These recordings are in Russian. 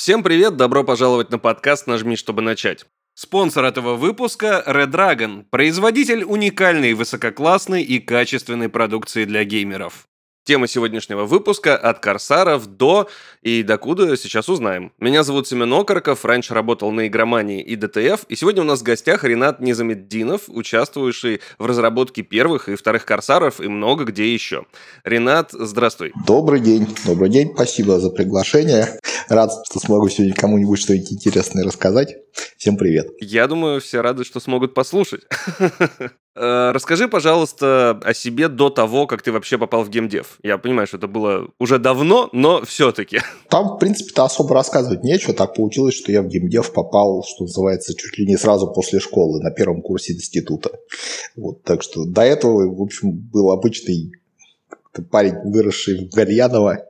Всем привет, добро пожаловать на подкаст «Нажми, чтобы начать». Спонсор этого выпуска – Red Dragon, производитель уникальной, высококлассной и качественной продукции для геймеров. Тема сегодняшнего выпуска от Корсаров до и докуда сейчас узнаем. Меня зовут Семен Окороков, раньше работал на Игромании и ДТФ, и сегодня у нас в гостях Ренат Незамеддинов, участвующий в разработке первых и вторых Корсаров и много где еще. Ренат, здравствуй. Добрый день, добрый день, спасибо за приглашение. Рад, что смогу сегодня кому-нибудь что-нибудь интересное рассказать. Всем привет. Я думаю, все рады, что смогут послушать. Э, расскажи, пожалуйста, о себе до того, как ты вообще попал в геймдев. Я понимаю, что это было уже давно, но все-таки. Там, в принципе-то, особо рассказывать нечего. Так получилось, что я в геймдев попал, что называется, чуть ли не сразу после школы, на первом курсе института. Вот, так что до этого, в общем, был обычный парень, выросший в Гальяново,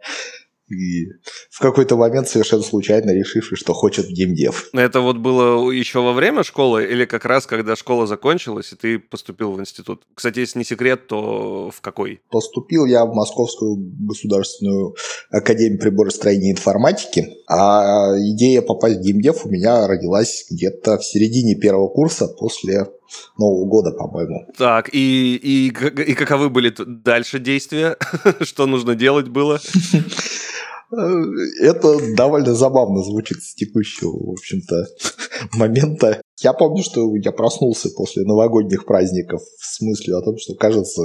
и в какой-то момент совершенно случайно решивший, что хочет геймдев. Это вот было еще во время школы или как раз когда школа закончилась, и ты поступил в институт? Кстати, если не секрет, то в какой? Поступил я в Московскую государственную академию приборостроения и информатики, а идея попасть в геймдев у меня родилась где-то в середине первого курса после Нового года, по-моему. Так, и, и, и каковы были дальше действия? Что нужно делать было? Это довольно забавно звучит с текущего, в общем-то, момента. Я помню, что я проснулся после новогодних праздников с мыслью о том, что, кажется,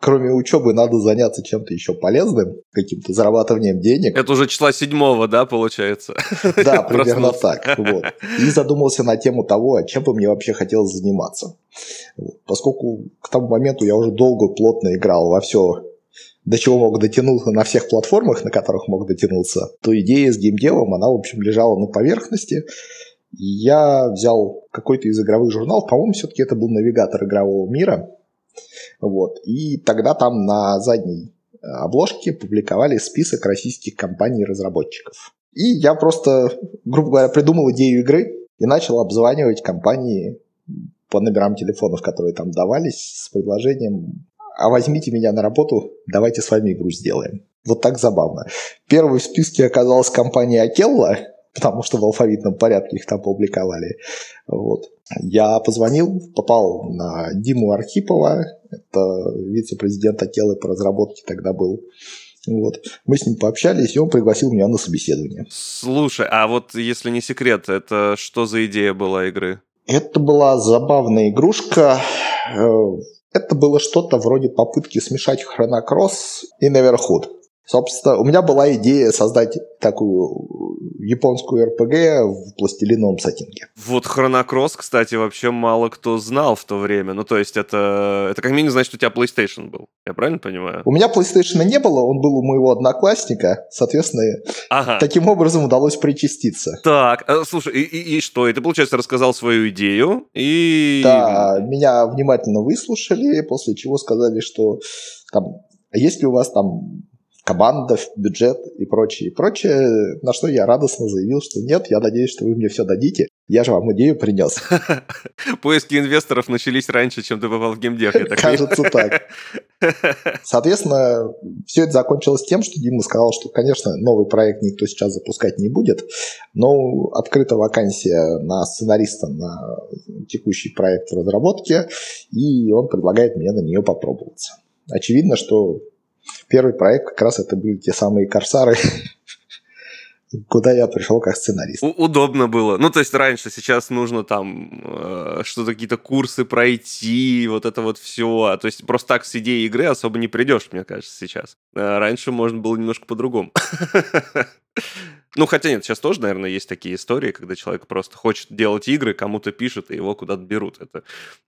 кроме учебы надо заняться чем-то еще полезным, каким-то зарабатыванием денег. Это уже числа седьмого, да, получается? Да, примерно так. Вот. И задумался на тему того, чем бы мне вообще хотелось заниматься. Поскольку к тому моменту я уже долго, плотно играл во все до чего мог дотянуться на всех платформах, на которых мог дотянуться, то идея с геймдевом, она, в общем, лежала на поверхности. Я взял какой-то из игровых журналов, по-моему, все-таки это был навигатор игрового мира. Вот. И тогда там на задней э, обложке публиковали список российских компаний-разработчиков. И я просто, грубо говоря, придумал идею игры и начал обзванивать компании по номерам телефонов, которые там давались, с предложением а возьмите меня на работу, давайте с вами игру сделаем. Вот так забавно. Первой в списке оказалась компания Акелла, потому что в алфавитном порядке их там публиковали. Вот. Я позвонил, попал на Диму Архипова, это вице-президент Акеллы по разработке тогда был. Вот. Мы с ним пообщались, и он пригласил меня на собеседование. Слушай, а вот если не секрет, это что за идея была игры? Это была забавная игрушка. Это было что-то вроде попытки смешать хронокросс и Neverhood. Собственно, у меня была идея создать такую японскую РПГ в пластилиновом сеттинге. Вот Хронокросс, кстати, вообще мало кто знал в то время. Ну, то есть это, это как минимум значит, что у тебя PlayStation был. Я правильно понимаю? У меня PlayStation не было, он был у моего одноклассника. Соответственно, ага. таким образом удалось причаститься. Так, а, слушай, и, и, и что? И ты, получается, рассказал свою идею и... Да, меня внимательно выслушали, после чего сказали, что там, а есть ли у вас там команда, бюджет и прочее, и прочее, на что я радостно заявил, что нет, я надеюсь, что вы мне все дадите, я же вам идею принес. Поиски инвесторов начались раньше, чем ты попал в геймдев, Кажется так. Соответственно, все это закончилось тем, что Дима сказал, что, конечно, новый проект никто сейчас запускать не будет, но открыта вакансия на сценариста на текущий проект разработки, и он предлагает мне на нее попробоваться. Очевидно, что Первый проект как раз это были те самые корсары, куда я пришел как сценарист. Удобно было. Ну, то есть раньше, сейчас нужно там э, что-то, какие-то курсы пройти, вот это вот все. То есть просто так с идеей игры особо не придешь, мне кажется, сейчас. А раньше можно было немножко по-другому. Ну, хотя нет, сейчас тоже, наверное, есть такие истории, когда человек просто хочет делать игры, кому-то пишет, и его куда-то берут. Это,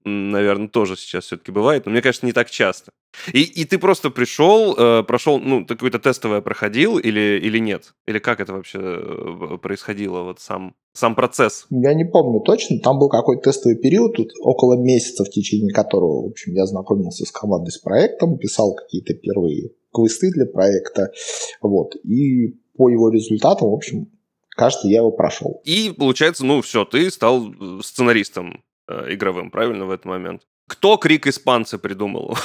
наверное, тоже сейчас все-таки бывает, но мне кажется, не так часто. И, и ты просто пришел, э, прошел, ну, какое-то тестовое проходил или, или нет? Или как это вообще э, происходило, вот сам, сам процесс? Я не помню точно, там был какой-то тестовый период, тут около месяца, в течение которого, в общем, я знакомился с командой, с проектом, писал какие-то первые квесты для проекта, вот, и по его результатам, в общем, кажется, я его прошел. И получается, ну все, ты стал э, сценаристом э, игровым, правильно, в этот момент? Кто крик испанца придумал?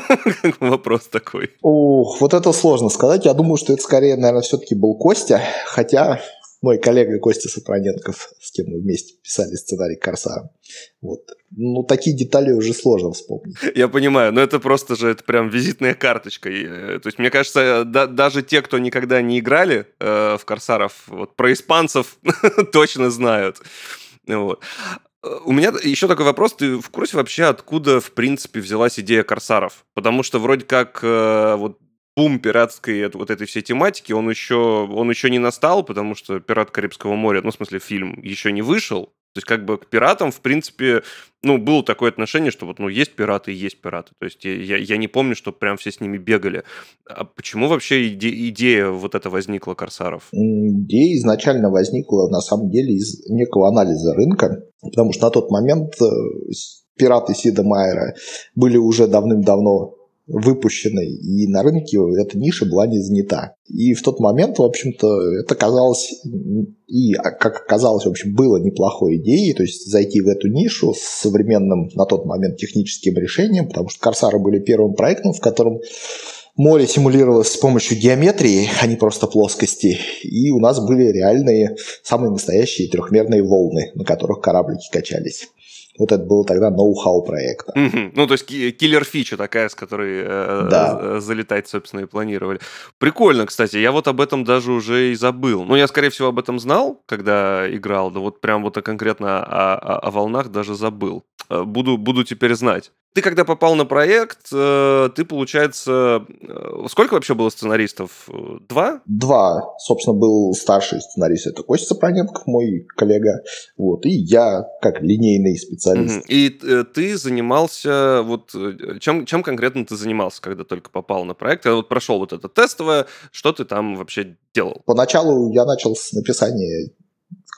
Вопрос такой. Ох, вот это сложно сказать. Я думаю, что это скорее, наверное, все-таки был Костя. Хотя мой коллега Костя Сапроненков, с кем мы вместе писали сценарий Корсара. Вот. Ну, такие детали уже сложно вспомнить. Я понимаю, но это просто же это прям визитная карточка. Э, то есть, мне кажется, да, даже те, кто никогда не играли э, в Корсаров, вот про испанцев точно знают. Вот. Э, у меня еще такой вопрос. Ты в курсе вообще, откуда, в принципе, взялась идея Корсаров? Потому что вроде как э, вот бум пиратской вот этой всей тематики, он еще, он еще не настал, потому что «Пират Карибского моря», ну, в смысле, фильм еще не вышел. То есть, как бы к пиратам, в принципе, ну, было такое отношение, что вот, ну, есть пираты и есть пираты. То есть, я, я не помню, что прям все с ними бегали. А почему вообще иде- идея вот эта возникла Корсаров? Идея изначально возникла, на самом деле, из некого анализа рынка, потому что на тот момент э, пираты Сида Майера были уже давным-давно выпущенной, и на рынке эта ниша была не занята. И в тот момент, в общем-то, это казалось, и как оказалось, в общем, было неплохой идеей, то есть зайти в эту нишу с современным на тот момент техническим решением, потому что Корсары были первым проектом, в котором море симулировалось с помощью геометрии, а не просто плоскости. И у нас были реальные, самые настоящие трехмерные волны, на которых кораблики качались. Вот это было тогда ноу-хау проекта. Mm-hmm. Ну, то есть киллер-фича такая, с которой э, да. Э, залетать, собственно, и планировали. Прикольно, кстати. Я вот об этом даже уже и забыл. Ну, я, скорее всего, об этом знал, когда играл, да вот прям вот конкретно о, о, о волнах даже забыл. Э, буду, буду теперь знать. Ты когда попал на проект, э, ты, получается... Э, сколько вообще было сценаристов? Два? Два. Собственно, был старший сценарист, это Костя Сапроненков, мой коллега. Вот. И я, как линейный специалист. Угу. И ты занимался... Вот чем, чем конкретно ты занимался, когда только попал на проект? Я вот прошел вот это тестовое. Что ты там вообще делал? Поначалу я начал с написания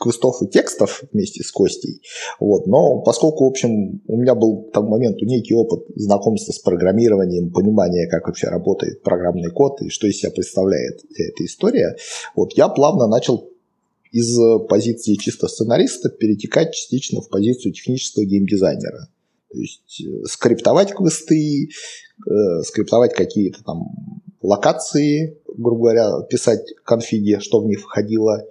квестов и текстов вместе с Костей. Вот. Но поскольку, в общем, у меня был к тому моменту некий опыт знакомства с программированием, понимания, как вообще работает программный код и что из себя представляет эта история, вот, я плавно начал из позиции чисто сценариста перетекать частично в позицию технического геймдизайнера. То есть э, скриптовать квесты, э, скриптовать какие-то там локации, грубо говоря, писать конфиги, что в них входило,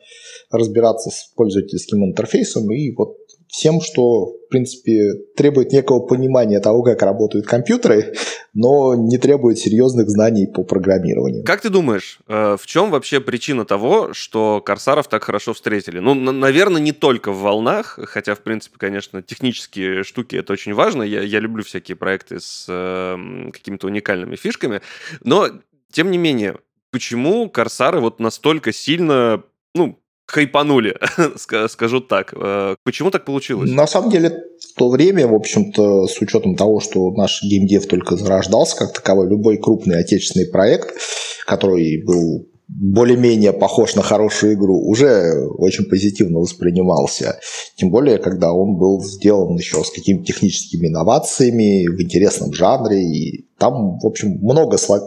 разбираться с пользовательским интерфейсом и вот всем, что, в принципе, требует некого понимания того, как работают компьютеры, но не требует серьезных знаний по программированию. Как ты думаешь, э, в чем вообще причина того, что Корсаров так хорошо встретили? Ну, наверное, не только в волнах, хотя, в принципе, конечно, технические штуки это очень важно. Я, я люблю всякие проекты с э, какими-то уникальными фишками, но, тем не менее, почему Корсары вот настолько сильно ну, хайпанули, скажу так. Э, почему так получилось? На самом деле, в то время, в общем-то, с учетом того, что наш геймдев только зарождался как таковой, любой крупный отечественный проект, который был более-менее похож на хорошую игру, уже очень позитивно воспринимался. Тем более, когда он был сделан еще с какими-то техническими инновациями в интересном жанре. И там, в общем, много слог...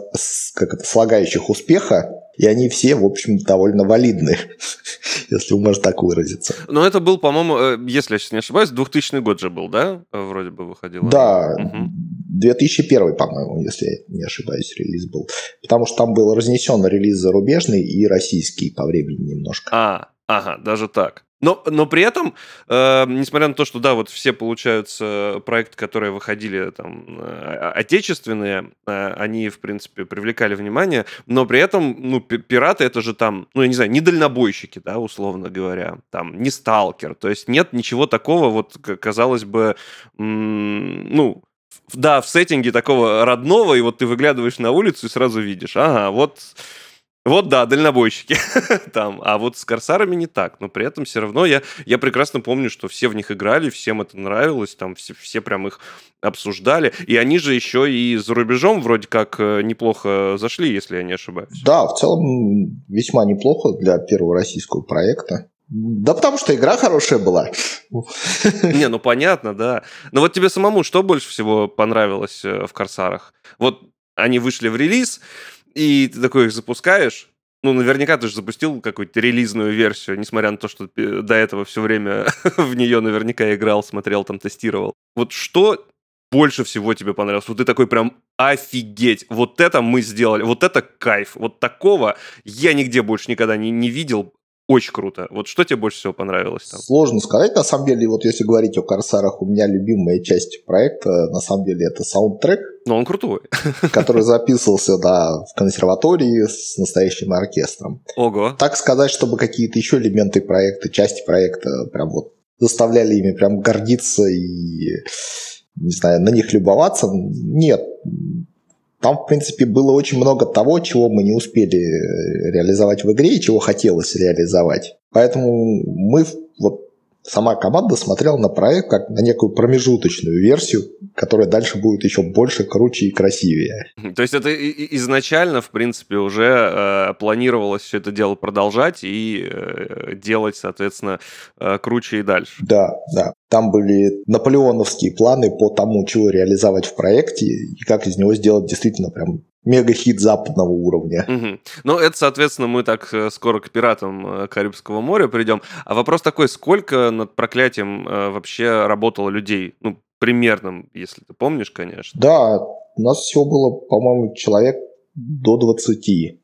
как это, слагающих успеха, и они все, в общем, довольно валидны, если можно так выразиться. Но это был, по-моему, э, если я сейчас не ошибаюсь, 2000 год же был, да? Вроде бы выходил. Да, угу. 2001, по-моему, если я не ошибаюсь, релиз был. Потому что там был разнесен релиз зарубежный и российский по времени немножко. А, ага, даже так. Но, но при этом, э, несмотря на то, что, да, вот все, получаются, проекты, которые выходили там э, отечественные, э, они, в принципе, привлекали внимание, но при этом, ну, пираты это же там, ну, я не знаю, не дальнобойщики, да, условно говоря, там, не сталкер, то есть нет ничего такого, вот, казалось бы, ну, да, в сеттинге такого родного, и вот ты выглядываешь на улицу и сразу видишь, ага, вот вот да, дальнобойщики там. А вот с корсарами не так. Но при этом все равно я, я прекрасно помню, что все в них играли, всем это нравилось, там все, все прям их обсуждали. И они же еще и за рубежом вроде как э, неплохо зашли, если я не ошибаюсь. Да, в целом весьма неплохо для первого российского проекта. Да потому что игра хорошая была. Не, ну понятно, да. Но вот тебе самому что больше всего понравилось э, в Корсарах? Вот они вышли в релиз, и ты такой их запускаешь, ну, наверняка ты же запустил какую-то релизную версию, несмотря на то, что до этого все время в нее наверняка играл, смотрел, там, тестировал. Вот что больше всего тебе понравилось? Вот ты такой прям офигеть, вот это мы сделали, вот это кайф, вот такого я нигде больше никогда не, не видел, очень круто. Вот что тебе больше всего понравилось там? Сложно сказать, на самом деле, вот если говорить о Корсарах, у меня любимая часть проекта, на самом деле, это саундтрек. Но он крутой. Который записывался, да, в консерватории с настоящим оркестром. Ого. Так сказать, чтобы какие-то еще элементы проекта, части проекта прям вот заставляли ими прям гордиться и, не знаю, на них любоваться. Нет, там, в принципе, было очень много того, чего мы не успели э, реализовать в игре и чего хотелось реализовать. Поэтому мы вот сама команда смотрела на проект как на некую промежуточную версию, которая дальше будет еще больше, круче и красивее. То есть это изначально, в принципе, уже э, планировалось все это дело продолжать и э, делать, соответственно, э, круче и дальше. Да, да. Там были наполеоновские планы по тому, чего реализовать в проекте и как из него сделать действительно прям мега-хит западного уровня. Угу. Ну, это, соответственно, мы так э, скоро к пиратам э, Карибского моря придем. А вопрос такой, сколько над проклятием э, вообще работало людей? Ну, примерным, если ты помнишь, конечно. Да, у нас всего было, по-моему, человек до 20.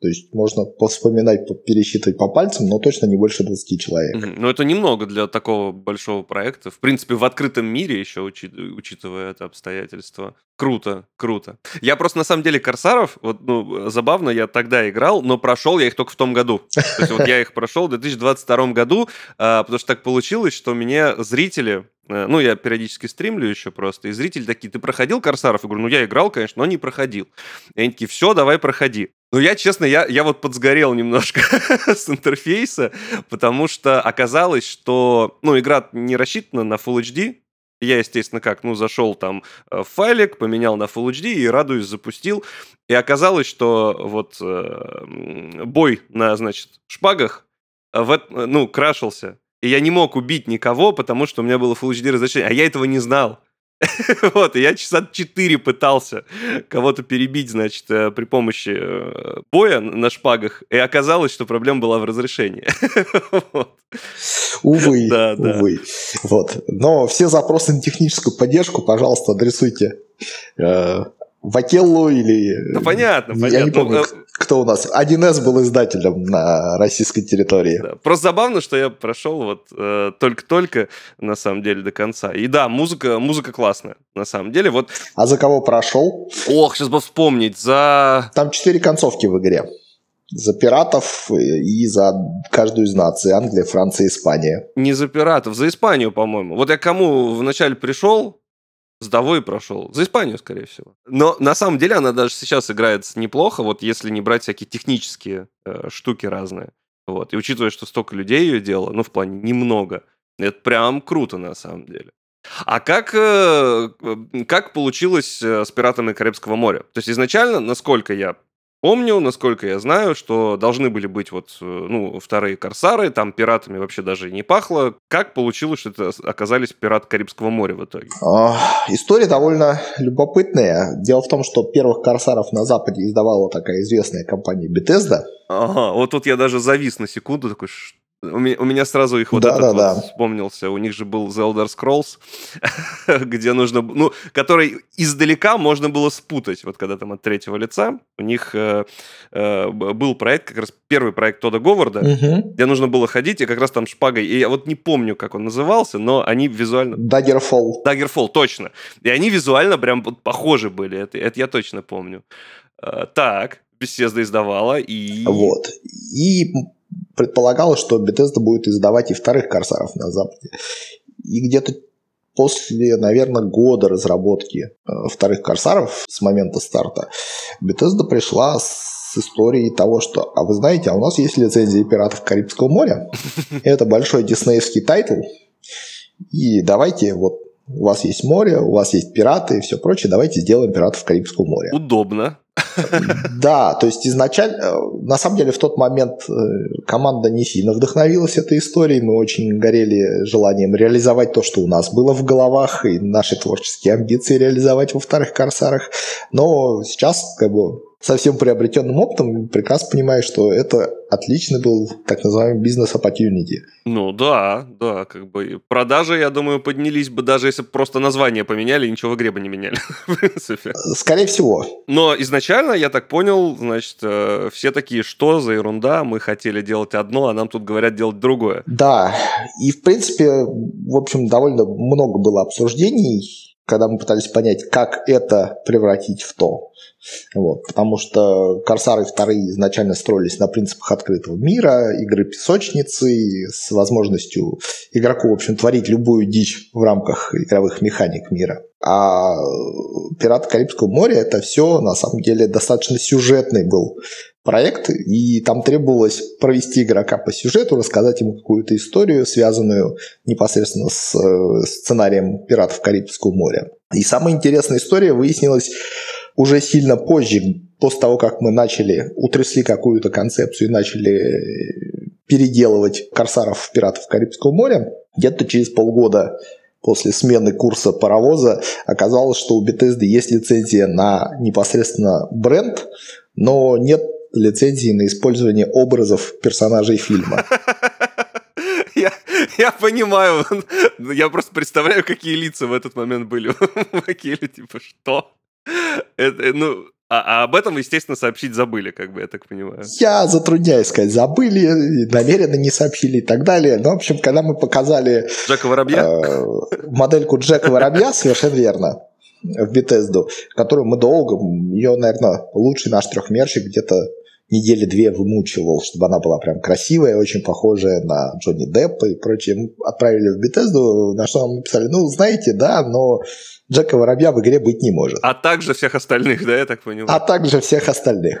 То есть можно вспоминать, пересчитывать по пальцам, но точно не больше 20 человек. Mm-hmm. Ну, это немного для такого большого проекта. В принципе, в открытом мире еще, учи- учитывая это обстоятельство. Круто, круто. Я просто, на самом деле, Корсаров, вот, ну, забавно, я тогда играл, но прошел я их только в том году. То есть вот я их прошел в 2022 году, а, потому что так получилось, что мне зрители Э, ну, я периодически стримлю еще просто, и зрители такие, ты проходил Корсаров? Я говорю, ну, я играл, конечно, но не проходил. И они такие, все, давай проходи. Ну, я, честно, я, я вот подсгорел немножко с интерфейса, потому что оказалось, что, ну, игра не рассчитана на Full HD, я, естественно, как, ну, зашел там э, в файлик, поменял на Full HD и, радуюсь, запустил. И оказалось, что вот э, бой на, значит, шпагах, э, в, ну, крашился. И я не мог убить никого, потому что у меня было Full HD разрешение, а я этого не знал. вот, и я часа 4 пытался кого-то перебить, значит, э, при помощи э, боя на шпагах, и оказалось, что проблема была в разрешении. Увы, да, увы. Вот. Но все запросы на техническую поддержку, пожалуйста, адресуйте э, Вакеллу или... Да понятно, я понятно. Я не помню, ну, кто у нас. 1С был издателем на российской территории. Да. Просто забавно, что я прошел вот э, только-только, на самом деле, до конца. И да, музыка, музыка классная, на самом деле. Вот... А за кого прошел? Ох, сейчас бы вспомнить. За... Там четыре концовки в игре. За пиратов и за каждую из наций. Англия, Франция, Испания. Не за пиратов, за Испанию, по-моему. Вот я кому вначале пришел, с Давой прошел. За Испанию, скорее всего. Но на самом деле она даже сейчас играется неплохо, вот если не брать всякие технические э, штуки разные. Вот. И учитывая, что столько людей ее делало, ну, в плане немного, это прям круто на самом деле. А как, э, как получилось э, с «Пиратами Карибского моря»? То есть изначально, насколько я Помню, насколько я знаю, что должны были быть вот, э, ну, вторые корсары, там пиратами вообще даже не пахло. Как получилось, что это оказались пираты Карибского моря в итоге? А, история довольно любопытная. Дело в том, что первых корсаров на Западе издавала такая известная компания Bethesda. Ага, вот тут я даже завис на секунду, такой, меня, у меня сразу их вот да, этот да, вот да. вспомнился. У них же был The Elder Scrolls, где нужно... Ну, который издалека можно было спутать. Вот когда там от третьего лица. У них э, э, был проект, как раз первый проект Тода Говарда, угу. где нужно было ходить, и как раз там шпагой... И я вот не помню, как он назывался, но они визуально... Daggerfall. Daggerfall, точно. И они визуально прям похожи были. Это, это я точно помню. Э, так, Bethesda издавала, и... Вот. И предполагалось, что Bethesda будет издавать и вторых Корсаров на Западе. И где-то после, наверное, года разработки э, вторых Корсаров с момента старта, Bethesda пришла с историей того, что, а вы знаете, а у нас есть лицензия пиратов Карибского моря. Это большой диснеевский title. И давайте вот у вас есть море, у вас есть пираты и все прочее, давайте сделаем пиратов Карибского моря. Удобно. Да, то есть изначально, э, на самом деле в тот момент э, команда не сильно вдохновилась этой историей, мы очень горели желанием реализовать то, что у нас было в головах, и наши творческие амбиции реализовать во вторых «Корсарах», но сейчас как бы совсем приобретенным опытом, прекрасно понимаешь, что это отличный был так называемый бизнес-opportunity. Ну да, да, как бы продажи, я думаю, поднялись бы даже если бы просто название поменяли, ничего в игре бы не меняли, в принципе. Скорее всего. Но изначально, я так понял, значит, э, все такие, что за ерунда, мы хотели делать одно, а нам тут говорят делать другое. Да, и в принципе, в общем, довольно много было обсуждений, когда мы пытались понять, как это превратить в то. Вот, потому что Корсары вторые изначально строились на принципах открытого мира, игры песочницы, с возможностью игроку, в общем, творить любую дичь в рамках игровых механик мира. А «Пираты Карибского моря» — это все, на самом деле, достаточно сюжетный был проект, и там требовалось провести игрока по сюжету, рассказать ему какую-то историю, связанную непосредственно с э, сценарием «Пиратов Карибского моря». И самая интересная история выяснилась уже сильно позже, после того, как мы начали, утрясли какую-то концепцию и начали переделывать «Корсаров Пиратов Карибского моря», где-то через полгода после смены курса паровоза оказалось, что у Bethesda есть лицензия на непосредственно бренд, но нет лицензии на использование образов персонажей фильма. Я, я понимаю. Я просто представляю, какие лица в этот момент были Макеля. Типа, что? Это, ну, а, а об этом, естественно, сообщить забыли, как бы, я так понимаю. Я затрудняюсь сказать, забыли, намеренно не сообщили и так далее. Но, в общем, когда мы показали... Джека Воробья? Э, модельку Джека Воробья, совершенно верно в Бетезду, которую мы долго, ее, наверное, лучший наш трехмерщик где-то недели две вымучивал, чтобы она была прям красивая, очень похожая на Джонни Деппа и прочее. Мы отправили в Бетезду, на что нам написали, ну, знаете, да, но Джека Воробья в игре быть не может. А также всех остальных, да, я так понимаю? А также всех остальных.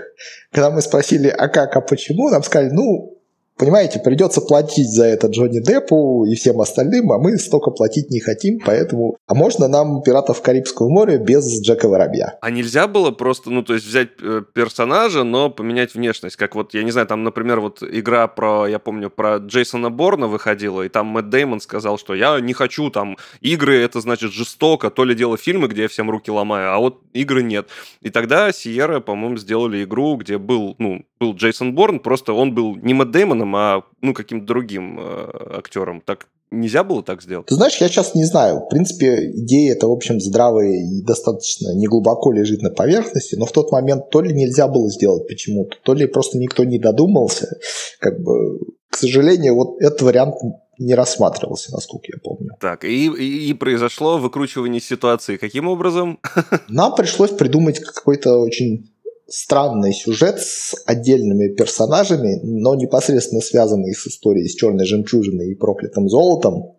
Когда мы спросили, а как, а почему, нам сказали, ну, Понимаете, придется платить за это Джонни Деппу и всем остальным, а мы столько платить не хотим, поэтому... А можно нам «Пиратов Карибского моря» без Джека Воробья? А нельзя было просто, ну, то есть взять э, персонажа, но поменять внешность? Как вот, я не знаю, там, например, вот игра про, я помню, про Джейсона Борна выходила, и там Мэтт Деймон сказал, что я не хочу там игры, это значит жестоко, то ли дело фильмы, где я всем руки ломаю, а вот игры нет. И тогда Сиера, по-моему, сделали игру, где был, ну, был Джейсон Борн, просто он был не Мэтт Деймоном, а ну, каким-то другим э, актером. Так нельзя было так сделать? Ты знаешь, я сейчас не знаю. В принципе, идея это, в общем, здравая и достаточно неглубоко лежит на поверхности, но в тот момент то ли нельзя было сделать почему-то, то ли просто никто не додумался. Как бы, к сожалению, вот этот вариант не рассматривался, насколько я помню. Так, и, и, и произошло выкручивание ситуации. Каким образом? Нам пришлось придумать какой-то очень странный сюжет с отдельными персонажами, но непосредственно связанный с историей с черной жемчужиной и проклятым золотом,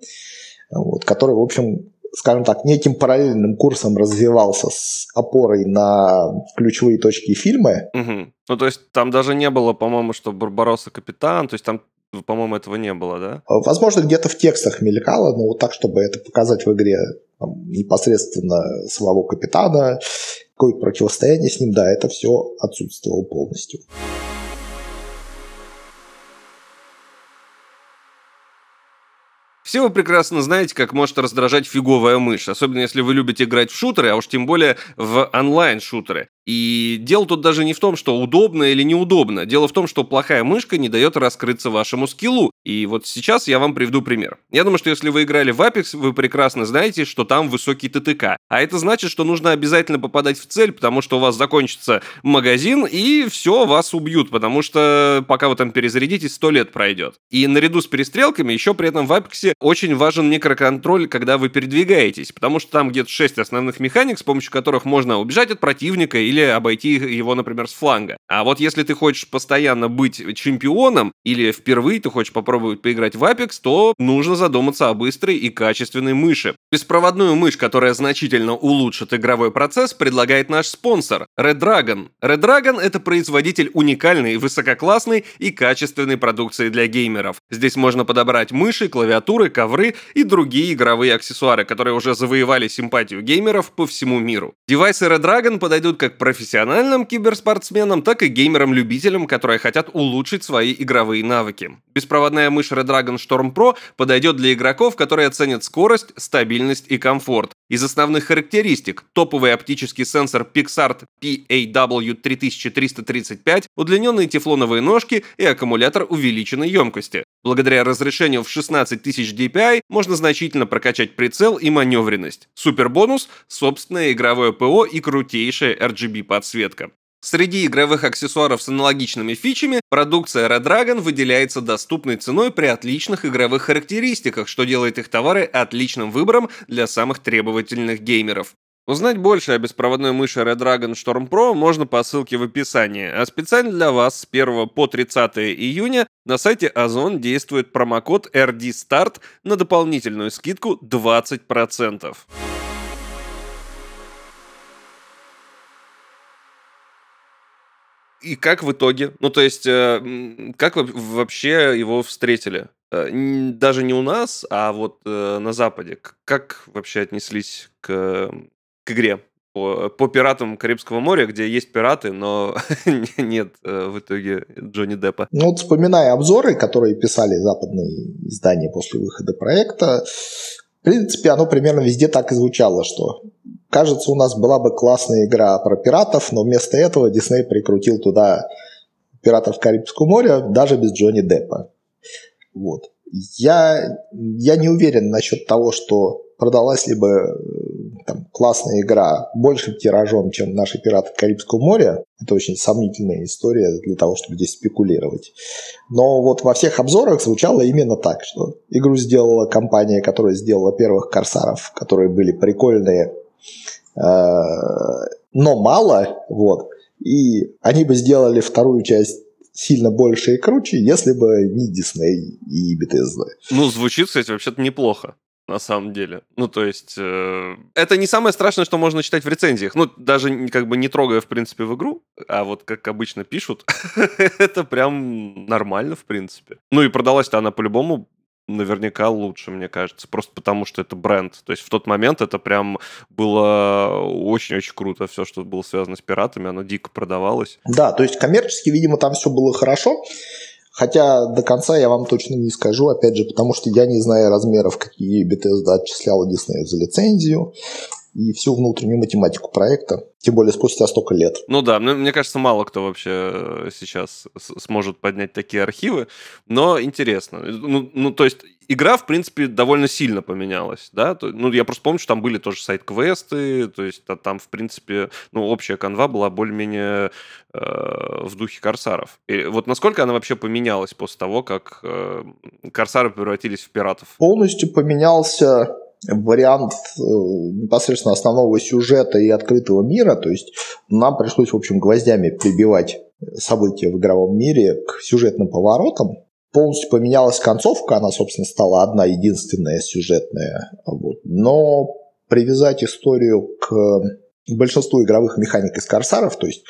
вот, который, в общем, скажем так, неким параллельным курсом развивался с опорой на ключевые точки фильма. Угу. Ну, то есть там даже не было, по-моему, что Барбаросса капитан, то есть там по-моему, этого не было, да? Возможно, где-то в текстах мелькало, но вот так, чтобы это показать в игре там, непосредственно самого капитана какое-то противостояние с ним, да, это все отсутствовало полностью. Все вы прекрасно знаете, как может раздражать фиговая мышь, особенно если вы любите играть в шутеры, а уж тем более в онлайн-шутеры. И дело тут даже не в том, что удобно или неудобно. Дело в том, что плохая мышка не дает раскрыться вашему скиллу. И вот сейчас я вам приведу пример. Я думаю, что если вы играли в Apex, вы прекрасно знаете, что там высокий ТТК. А это значит, что нужно обязательно попадать в цель, потому что у вас закончится магазин, и все, вас убьют, потому что пока вы там перезарядитесь, 100 лет пройдет. И наряду с перестрелками еще при этом в Apex очень важен микроконтроль, когда вы передвигаетесь, потому что там где-то 6 основных механик, с помощью которых можно убежать от противника или обойти его, например, с фланга. А вот если ты хочешь постоянно быть чемпионом или впервые ты хочешь попробовать поиграть в Apex, то нужно задуматься о быстрой и качественной мыши. Беспроводную мышь, которая значительно улучшит игровой процесс, предлагает наш спонсор Red Dragon. Red Dragon — это производитель уникальной, высококлассной и качественной продукции для геймеров. Здесь можно подобрать мыши, клавиатуры, ковры и другие игровые аксессуары, которые уже завоевали симпатию геймеров по всему миру. Девайсы Red Dragon подойдут как профессиональным киберспортсменам, так и геймерам-любителям, которые хотят улучшить свои игровые навыки. Беспроводная мышь Redragon Storm Pro подойдет для игроков, которые ценят скорость, стабильность и комфорт. Из основных характеристик – топовый оптический сенсор PixArt PAW3335, удлиненные тефлоновые ножки и аккумулятор увеличенной емкости. Благодаря разрешению в 16 тысяч DPI можно значительно прокачать прицел и маневренность. Супер бонус – собственное игровое ПО и крутейшая RGB-подсветка. Среди игровых аксессуаров с аналогичными фичами продукция Red Dragon выделяется доступной ценой при отличных игровых характеристиках, что делает их товары отличным выбором для самых требовательных геймеров. Узнать больше о беспроводной мыши Red Dragon Storm Pro можно по ссылке в описании, а специально для вас с 1 по 30 июня на сайте Озон действует промокод RDSTART на дополнительную скидку 20%. И как в итоге? Ну, то есть, э, как вы вообще его встретили? Э, даже не у нас, а вот э, на Западе. Как вообще отнеслись к, игре? По, по пиратам Карибского моря, где есть пираты, но нет в итоге Джонни Деппа. Ну вот вспоминая обзоры, которые писали западные издания после выхода проекта, в принципе, оно примерно везде так и звучало, что Кажется, у нас была бы классная игра про пиратов, но вместо этого Дисней прикрутил туда пиратов Карибского моря, даже без Джонни Деппа. Вот. Я, я не уверен насчет того, что продалась ли бы э, там, классная игра большим тиражом, чем наши пираты Карибского моря. Это очень сомнительная история для того, чтобы здесь спекулировать. Но вот во всех обзорах звучало именно так, что игру сделала компания, которая сделала первых корсаров, которые были прикольные, Э, но мало, вот. И они бы сделали вторую часть сильно больше и круче, если бы не Дисней и Bethesda. Ну, звучит, кстати, вообще-то неплохо на самом деле. Ну, то есть, э, это не самое страшное, что можно читать в рецензиях. Ну, даже как бы не трогая, в принципе, в игру, а вот как обычно пишут, это прям нормально, в принципе. Ну и продалась-то она по-любому наверняка лучше, мне кажется, просто потому что это бренд. То есть в тот момент это прям было очень-очень круто. Все, что было связано с пиратами, оно дико продавалось. Да, то есть коммерчески, видимо, там все было хорошо. Хотя до конца я вам точно не скажу, опять же, потому что я не знаю размеров, какие Bethesda отчисляла Disney за лицензию и всю внутреннюю математику проекта, тем более спустя столько лет. Ну да, мне, мне кажется, мало кто вообще э, сейчас сможет поднять такие архивы, но интересно. Ну, ну, то есть игра, в принципе, довольно сильно поменялась, да? Ну, я просто помню, что там были тоже сайт-квесты, то есть там, в принципе, ну, общая канва была более-менее э, в духе корсаров. И вот насколько она вообще поменялась после того, как э, корсары превратились в пиратов? Полностью поменялся вариант э, непосредственно основного сюжета и открытого мира, то есть нам пришлось, в общем, гвоздями прибивать события в игровом мире к сюжетным поворотам. Полностью поменялась концовка, она, собственно, стала одна единственная сюжетная. Вот. Но привязать историю к большинству игровых механик из Корсаров, то есть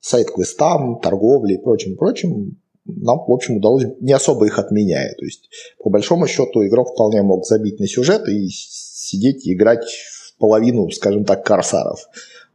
сайт-квестам, торговле и прочим-прочим, нам, в общем, удалось, не особо их отменяя. То есть, по большому счету, игрок вполне мог забить на сюжет и сидеть и играть в половину, скажем так, корсаров.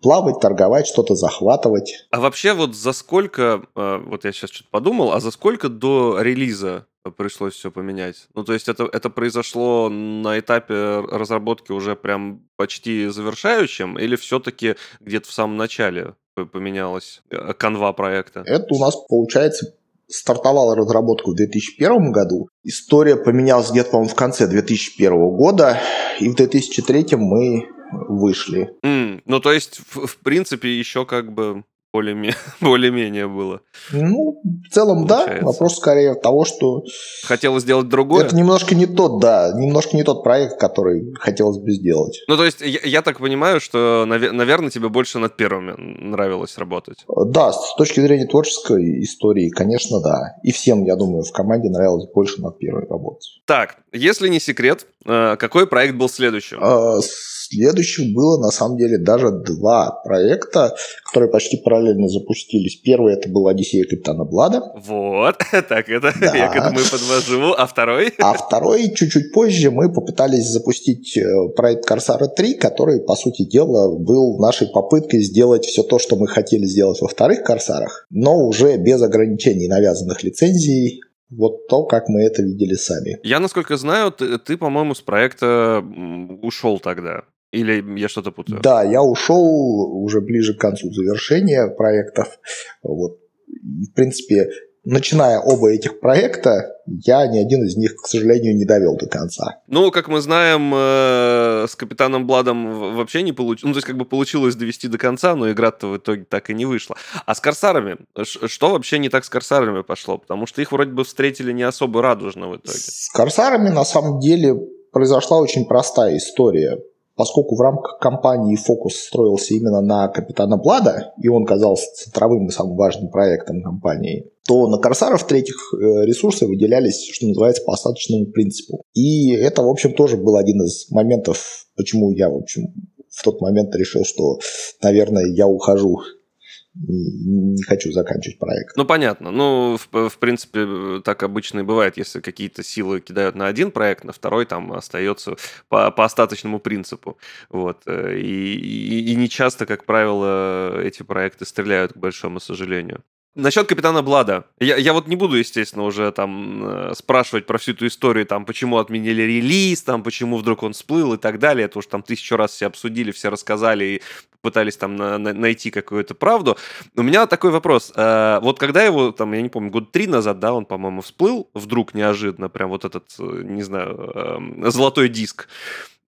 Плавать, торговать, что-то захватывать. А вообще вот за сколько, э, вот я сейчас что-то подумал, а за сколько до релиза пришлось все поменять. Ну, то есть это, это произошло на этапе разработки уже прям почти завершающем, или все-таки где-то в самом начале поменялась э, канва проекта? Это у нас, получается, стартовала разработку в 2001 году. История поменялась где-то, по-моему, в конце 2001 года, и в 2003 мы вышли. Mm, ну, то есть, в, в принципе, еще как бы более-менее, более-менее было. Ну, в целом, получается. да. Вопрос скорее того, что... Хотелось сделать другое? Это немножко не тот, да, немножко не тот проект, который хотелось бы сделать. Ну, то есть, я, я так понимаю, что, наверное, тебе больше над первыми нравилось работать. Да, с точки зрения творческой истории, конечно, да. И всем, я думаю, в команде нравилось больше над первой работать. Так, если не секрет, э, какой проект был следующим? А, следующим было, на самом деле, даже два проекта, которые почти параллельно параллельно запустились. Первый это был «Одиссея Капитана Блада». Вот, так это да. я к этому и подвожу. А второй? А второй, чуть-чуть позже, мы попытались запустить э, проект «Корсара 3», который, по сути дела, был нашей попыткой сделать все то, что мы хотели сделать во вторых «Корсарах», но уже без ограничений навязанных лицензий, вот то, как мы это видели сами. Я, насколько знаю, ты, ты по-моему, с проекта ушел тогда. Или я что-то путаю? Да, я ушел уже ближе к концу завершения проектов. Вот. В принципе, начиная оба этих проекта, я ни один из них, к сожалению, не довел до конца. Ну, как мы знаем, э, с Капитаном Бладом вообще не получилось. Ну, то есть, как бы получилось довести до конца, но игра-то в итоге так и не вышла. А с Корсарами? Что вообще не так с Корсарами пошло? Потому что их вроде бы встретили не особо радужно в итоге. С Корсарами, на самом деле, произошла очень простая история поскольку в рамках компании фокус строился именно на Капитана Блада, и он казался центровым и самым важным проектом компании, то на Корсаров третьих э, ресурсы выделялись, что называется, по остаточному принципу. И это, в общем, тоже был один из моментов, почему я, в общем, в тот момент решил, что, наверное, я ухожу не хочу заканчивать проект. Ну, понятно. Ну, в, в принципе, так обычно и бывает, если какие-то силы кидают на один проект, на второй там остается по, по остаточному принципу. Вот. Э, и, и, и не часто, как правило, эти проекты стреляют, к большому сожалению. Насчет Капитана Блада. Я, я вот не буду, естественно, уже там э, спрашивать про всю эту историю, там, почему отменили релиз, там, почему вдруг он всплыл и так далее. Это уж там тысячу раз все обсудили, все рассказали и пытались там на, на, найти какую-то правду. У меня такой вопрос. Э, вот когда его, там, я не помню, год три назад, да, он, по-моему, всплыл вдруг неожиданно, прям вот этот, э, не знаю, э, золотой диск.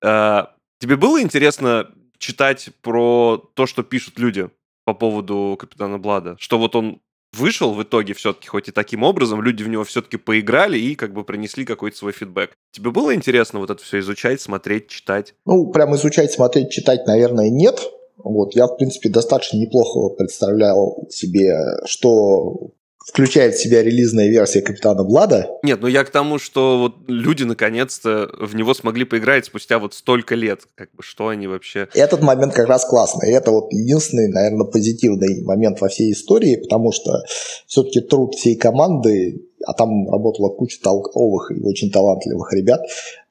Э, тебе было интересно читать про то, что пишут люди по поводу Капитана Блада? Что вот он вышел в итоге все-таки, хоть и таким образом, люди в него все-таки поиграли и как бы принесли какой-то свой фидбэк. Тебе было интересно вот это все изучать, смотреть, читать? Ну, прям изучать, смотреть, читать, наверное, нет. Вот, я, в принципе, достаточно неплохо представлял себе, что включает в себя релизная версия Капитана Блада. Нет, ну я к тому, что вот люди наконец-то в него смогли поиграть спустя вот столько лет. Как бы что они вообще... Этот момент как раз классный. Это вот единственный, наверное, позитивный момент во всей истории, потому что все-таки труд всей команды, а там работала куча толковых и очень талантливых ребят,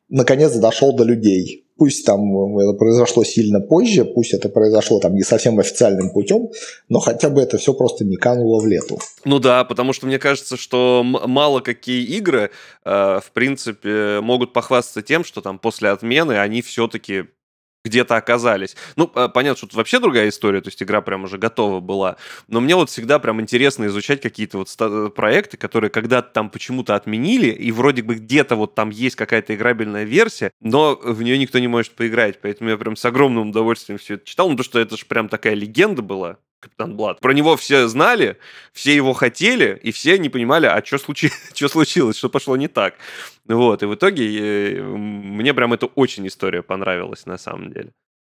наконец дошел до людей Пусть там э, это произошло сильно позже, пусть это произошло там не совсем официальным путем, но хотя бы это все просто не кануло в лету. Ну да, потому что мне кажется, что мало какие игры, э, в принципе, могут похвастаться тем, что там после отмены они все-таки где-то оказались. Ну, понятно, что тут вообще другая история, то есть игра прям уже готова была. Но мне вот всегда прям интересно изучать какие-то вот э, проекты, которые когда-то там почему-то отменили, и вроде бы где-то вот там есть какая-то играбельная версия, но в нее никто не может поиграть. Поэтому я прям с огромным удовольствием все это читал, ну, потому что это же прям такая легенда была. Капитан Блад. Про него все знали, все его хотели, и все не понимали, а что, случи... что случилось, что пошло не так. Вот, и в итоге э, мне прям эта очень история понравилась на самом деле.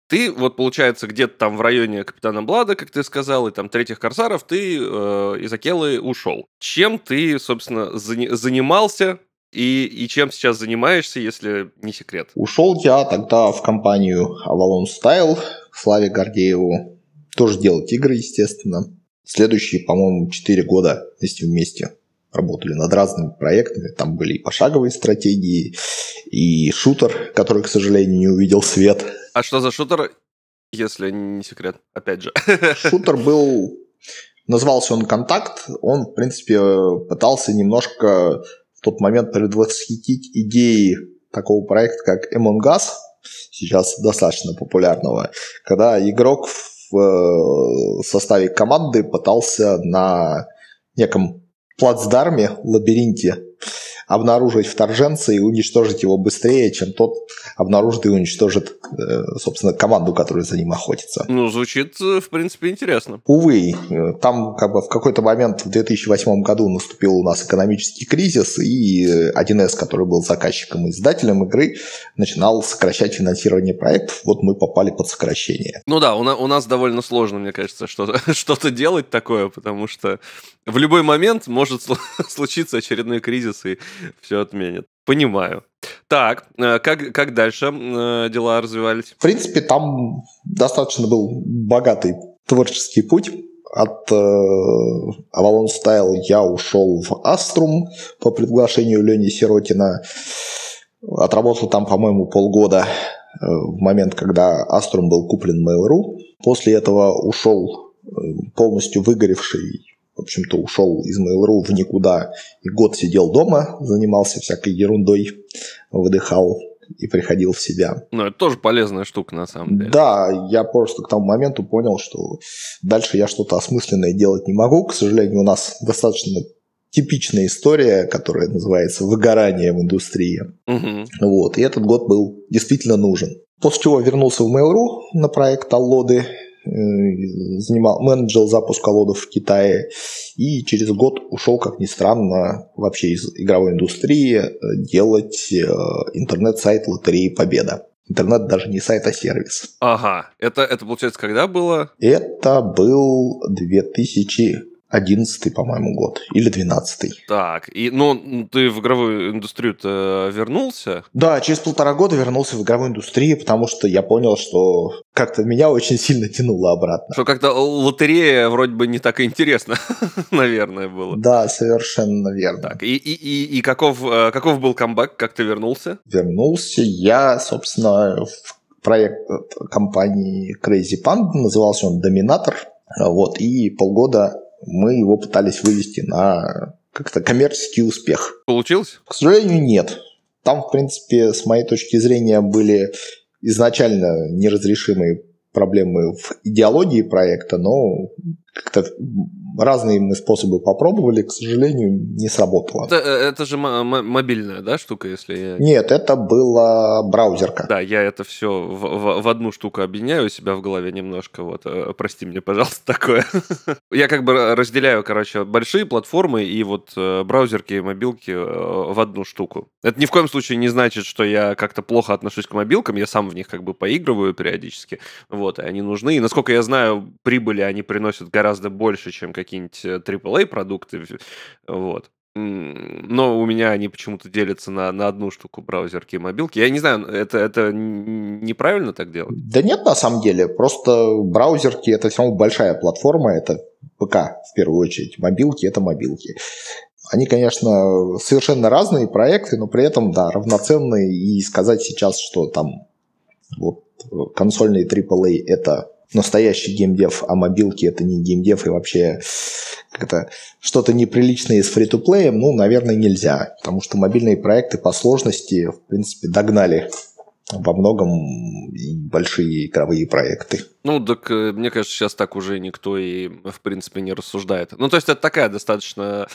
Ты вот, получается, где-то там в районе Капитана Блада, как ты сказал, и там третьих корсаров, ты э, из Акелы ушел. Чем ты, собственно, за- занимался и, и чем сейчас занимаешься, если не секрет? Ушел я тогда в компанию Avalon Style, Славе Гордееву, тоже делать игры, естественно. Следующие, по-моему, 4 года вместе вместе работали над разными проектами. Там были и пошаговые стратегии, и шутер, который, к сожалению, не увидел свет. А что за шутер, если не секрет, опять же? Шутер был... Назывался он «Контакт». Он, в принципе, пытался немножко в тот момент предвосхитить идеи такого проекта, как Among Us, сейчас достаточно популярного, когда игрок в э, составе команды пытался на неком плацдарме, лабиринте обнаружить вторженца и уничтожить его быстрее, чем тот обнаружит и уничтожит, э, собственно, команду, которая за ним охотится. Ну, звучит, э, в принципе, интересно. Увы, э, там как бы в какой-то момент в 2008 году наступил у нас экономический кризис, и 1С, который был заказчиком и издателем игры, начинал сокращать финансирование проектов. Вот мы попали под сокращение. Ну да, у, на, у нас довольно сложно, мне кажется, что-то что делать такое, потому что в любой момент может случиться очередной кризис, и все отменят. Понимаю. Так, э, как, как дальше э, дела развивались? В принципе, там достаточно был богатый творческий путь. от э, Avalon Style я ушел в Astrum по приглашению Лени Сиротина. Отработал там, по-моему, полгода э, в момент, когда Astrum был куплен Mail.ru. После этого ушел полностью выгоревший в общем-то, ушел из Mail.ru в никуда и год сидел дома, занимался всякой ерундой, выдыхал и приходил в себя. Ну, это тоже полезная штука, на самом деле. Да, я просто к тому моменту понял, что дальше я что-то осмысленное делать не могу. К сожалению, у нас достаточно типичная история, которая называется выгорание в индустрии. Угу. Вот, и этот год был действительно нужен. После чего вернулся в Mail.ru на проект Аллоды, занимал, менеджер запуск колодов в Китае и через год ушел, как ни странно, вообще из игровой индустрии э, делать э, интернет-сайт лотереи Победа. Интернет даже не сайт, а сервис. Ага. Это, это получается, когда было? Это был 2000 11 по-моему, год. Или 12 Так, и, ну, ты в игровую индустрию-то вернулся? Да, через полтора года вернулся в игровую индустрию, потому что я понял, что как-то меня очень сильно тянуло обратно. Что как-то лотерея вроде бы не так интересно, наверное, было. Да, совершенно верно. Так, и, и, и, и каков, э, каков был камбэк, как ты вернулся? Вернулся я, собственно, в проект компании Crazy Panda, назывался он Доминатор, вот, и полгода мы его пытались вывести на как-то коммерческий успех. Получилось? К сожалению, нет. Там, в принципе, с моей точки зрения, были изначально неразрешимые проблемы в идеологии проекта, но как-то разные мы способы попробовали, к сожалению, не сработало. Это, э, это же мобильная, да, штука, если я... Нет, это была браузерка. Да, я это все в, в, в одну штуку объединяю у себя в голове немножко, вот, э, прости мне, пожалуйста, такое. я как бы разделяю, короче, большие платформы и вот э, браузерки и мобилки в одну штуку. Это ни в коем случае не значит, что я как-то плохо отношусь к мобилкам, я сам в них как бы поигрываю периодически, вот, и они нужны, и насколько я знаю, прибыли они приносят гораздо больше, чем какие-нибудь AAA продукты, вот. Но у меня они почему-то делятся на, на одну штуку браузерки и мобилки. Я не знаю, это, это неправильно так делать? Да нет, на самом деле. Просто браузерки это все равно большая платформа, это ПК в первую очередь. Мобилки это мобилки. Они, конечно, совершенно разные проекты, но при этом, да, равноценные. И сказать сейчас, что там вот консольные AAA это настоящий геймдев, а мобилки это не геймдев и вообще как-то что-то неприличное с фри-то-плеем, ну, наверное, нельзя, потому что мобильные проекты по сложности, в принципе, догнали во многом большие игровые проекты. Ну, так э, мне кажется, сейчас так уже никто и, в принципе, не рассуждает. Ну, то есть это такая достаточно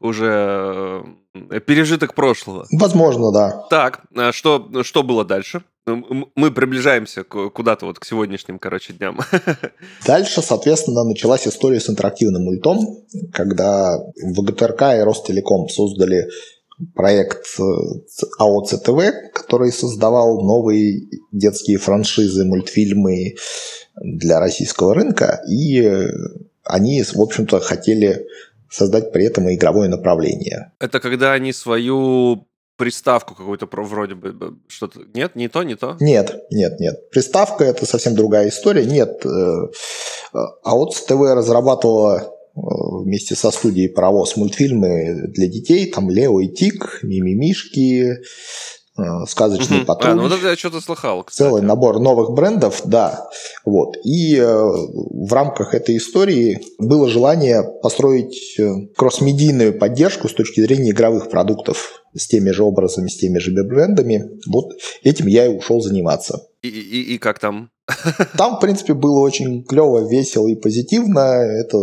уже э, пережиток прошлого. Возможно, да. Так, а что, что было дальше? Мы приближаемся куда-то вот к сегодняшним, короче, дням. Дальше, соответственно, началась история с интерактивным мультом, когда ВГТРК и Ростелеком создали проект э, АО ЦТВ, который создавал новые детские франшизы, мультфильмы для российского рынка, и э, они, в общем-то, хотели создать при этом и игровое направление. Это когда они свою приставку какую-то вроде бы что-то нет не то не то? Нет нет нет. Приставка это совсем другая история. Нет э, а вот ТВ разрабатывала вместе со студией «Паровоз» мультфильмы для детей, там «Лео и Тик», «Мимимишки», э, «Сказочный угу. патруль». А, ну вот это я что-то слыхал, кстати. Целый набор новых брендов, да. Вот. И э, в рамках этой истории было желание построить э, кроссмедийную поддержку с точки зрения игровых продуктов с теми же образами, с теми же брендами. Вот этим я и ушел заниматься. И, и, и как там? Там, в принципе, было очень клево, весело и позитивно. Это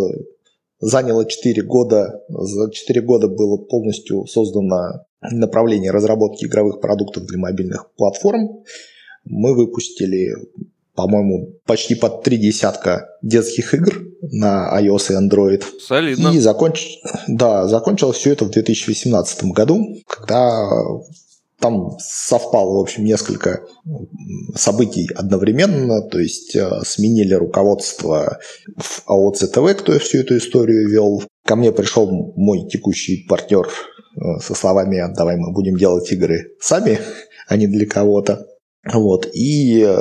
заняло 4 года. За 4 года было полностью создано направление разработки игровых продуктов для мобильных платформ. Мы выпустили, по-моему, почти под три десятка детских игр на iOS и Android. Солидно. И законч... да, закончилось все это в 2018 году, когда там совпало, в общем, несколько событий одновременно, то есть э, сменили руководство в АОЦТВ, кто всю эту историю вел. Ко мне пришел мой текущий партнер э, со словами «давай мы будем делать игры сами, а не для кого-то». Вот. И э,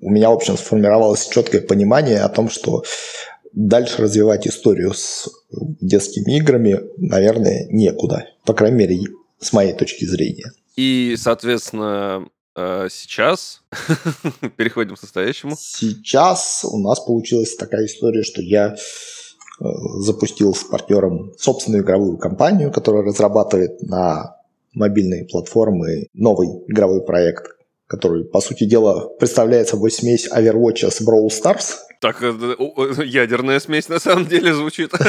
у меня, в общем, сформировалось четкое понимание о том, что дальше развивать историю с детскими играми, наверное, некуда. По крайней мере, с моей точки зрения. И, соответственно, э, сейчас переходим к настоящему. Сейчас у нас получилась такая история, что я э, запустил с партнером собственную игровую компанию, которая разрабатывает на мобильные платформы новый игровой проект, который, по сути дела, представляет собой смесь Overwatch с Brawl Stars. Так, э, ядерная смесь на самом деле звучит.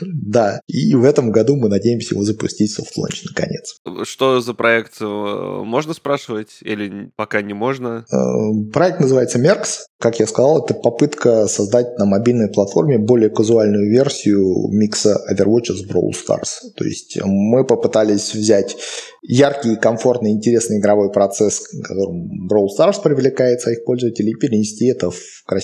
Да, и в этом году мы надеемся его запустить в soft launch наконец. Что за проект, э, можно спрашивать или пока не можно? Э, проект называется Merx. Как я сказал, это попытка создать на мобильной платформе более казуальную версию микса Overwatch с Brawl Stars. То есть мы попытались взять яркий, комфортный, интересный игровой процесс, которым Brawl Stars привлекает своих пользователей, и перенести это в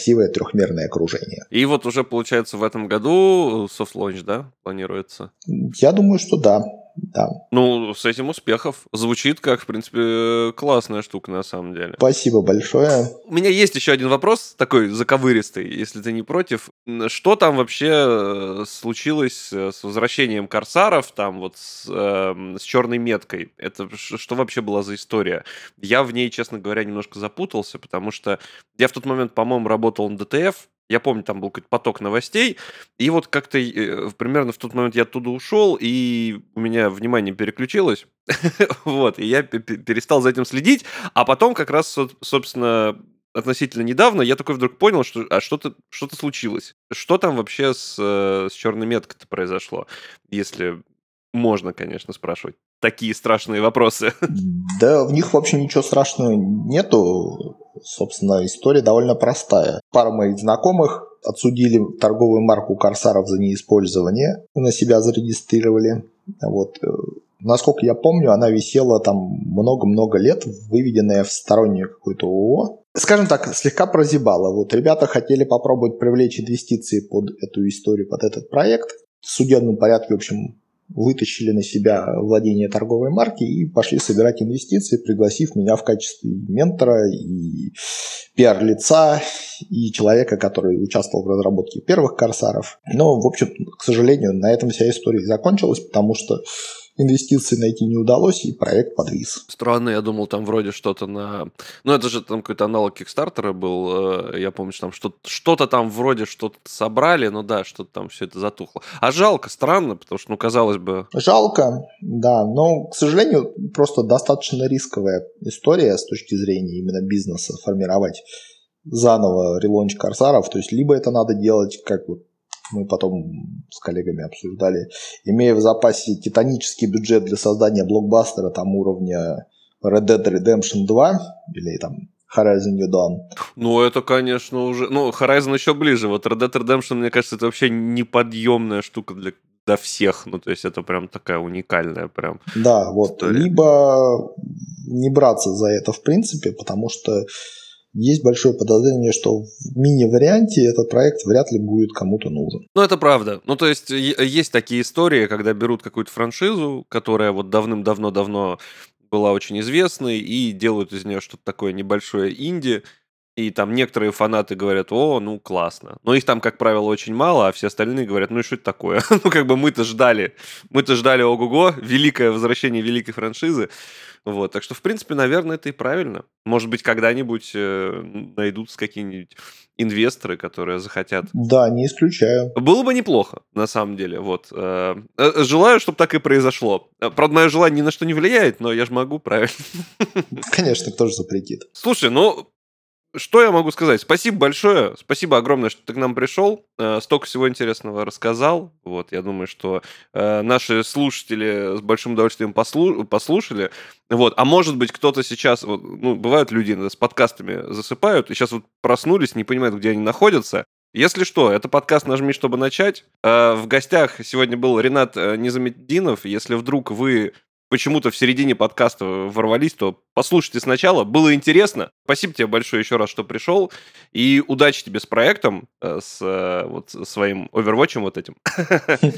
красивое трехмерное окружение. И вот уже, получается, в этом году soft launch, да, планируется? Я думаю, что да. Да. Ну, с этим успехов. Звучит как, в принципе, классная штука на самом деле. Спасибо большое. У меня есть еще один вопрос, такой заковыристый, если ты не против. Что там вообще э, случилось э, с возвращением корсаров, там вот с, э, с черной меткой? Это что вообще была за история? Я в ней, честно говоря, немножко запутался, потому что я в тот момент, по-моему, работал на ДТФ, я помню, там был какой-то поток новостей, и вот как-то э, примерно в тот момент я оттуда ушел, и у меня внимание переключилось, вот, и я перестал за этим следить, а потом как раз, собственно, относительно недавно я такой вдруг понял, что а что-то что случилось. Что там вообще с, э, с черной меткой-то произошло, если можно, конечно, спрашивать такие страшные вопросы. Да, в них вообще ничего страшного нету. Собственно, история довольно простая. Пара моих знакомых отсудили торговую марку Корсаров за неиспользование, на себя зарегистрировали. Вот. Э, насколько я помню, она висела там много-много лет, выведенная в стороннюю какую-то ООО. Скажем так, слегка прозябала. Вот ребята хотели попробовать привлечь инвестиции под эту историю, под этот проект. В судебном порядке, в общем, вытащили на себя владение торговой марки и пошли собирать инвестиции, пригласив меня в качестве ментора и пиар-лица, и человека, который участвовал в разработке первых корсаров. Но, в общем, к сожалению, на этом вся история закончилась, потому что инвестиций найти не удалось, и проект подвис. Странно, я думал, там вроде что-то на... Ну, это же там какой-то аналог Кикстартера был. Э, я помню, что там что-то там вроде что-то собрали, но да, что-то там все это затухло. А жалко, странно, потому что, ну, казалось бы... Жалко, да, но, к сожалению, просто достаточно рисковая история с точки зрения именно бизнеса формировать заново релонч Корсаров. То есть, либо это надо делать как вот мы потом с коллегами обсуждали, имея в запасе титанический бюджет для создания блокбастера там уровня Red Dead Redemption 2 или там Horizon New Dawn. Ну, это, конечно, уже... Ну, Horizon еще ближе. Вот Red Dead Redemption, мне кажется, это вообще неподъемная штука для для всех. Ну, то есть это прям такая уникальная прям Да, вот. История. Либо не браться за это в принципе, потому что есть большое подозрение, что в мини-варианте этот проект вряд ли будет кому-то нужен. Ну, это правда. Ну, то есть, есть такие истории, когда берут какую-то франшизу, которая вот давным-давно-давно была очень известной, и делают из нее что-то такое небольшое инди, и там некоторые фанаты говорят, о, ну классно. Но их там, как правило, очень мало, а все остальные говорят, ну и что это такое? ну как бы мы-то ждали, мы-то ждали ого-го, великое возвращение великой франшизы. Вот, так что, в принципе, наверное, это и правильно. Может быть, когда-нибудь э, найдутся какие-нибудь инвесторы, которые захотят. Да, не исключаю. Было бы неплохо, на самом деле. Вот. Э, э, желаю, чтобы так и произошло. Э, правда, мое желание ни на что не влияет, но я же могу, правильно? Конечно, кто же запретит. Слушай, ну, что я могу сказать? Спасибо большое. Спасибо огромное, что ты к нам пришел. Э, столько всего интересного рассказал. Вот, я думаю, что э, наши слушатели с большим удовольствием послу- послушали. Вот, а может быть, кто-то сейчас, вот, ну, бывают люди с подкастами засыпают, и сейчас вот проснулись, не понимают, где они находятся. Если что, это подкаст «Нажми, чтобы начать». Э, в гостях сегодня был Ренат Незаметдинов. Если вдруг вы почему-то в середине подкаста ворвались, то послушайте сначала. Было интересно. Спасибо тебе большое еще раз, что пришел. И удачи тебе с проектом, э, с э, вот своим Overwatch вот этим.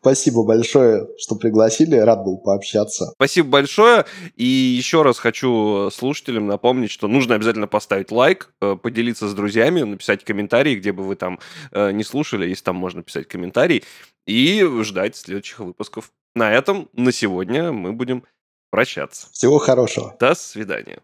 Спасибо большое, что пригласили. Рад был пообщаться. Спасибо большое. И еще раз хочу слушателям напомнить, что нужно обязательно поставить лайк, э, поделиться с друзьями, написать комментарии, где бы вы там не слушали, если там можно писать комментарий, и ждать следующих выпусков. На этом на сегодня мы будем прощаться. Всего хорошего. До свидания.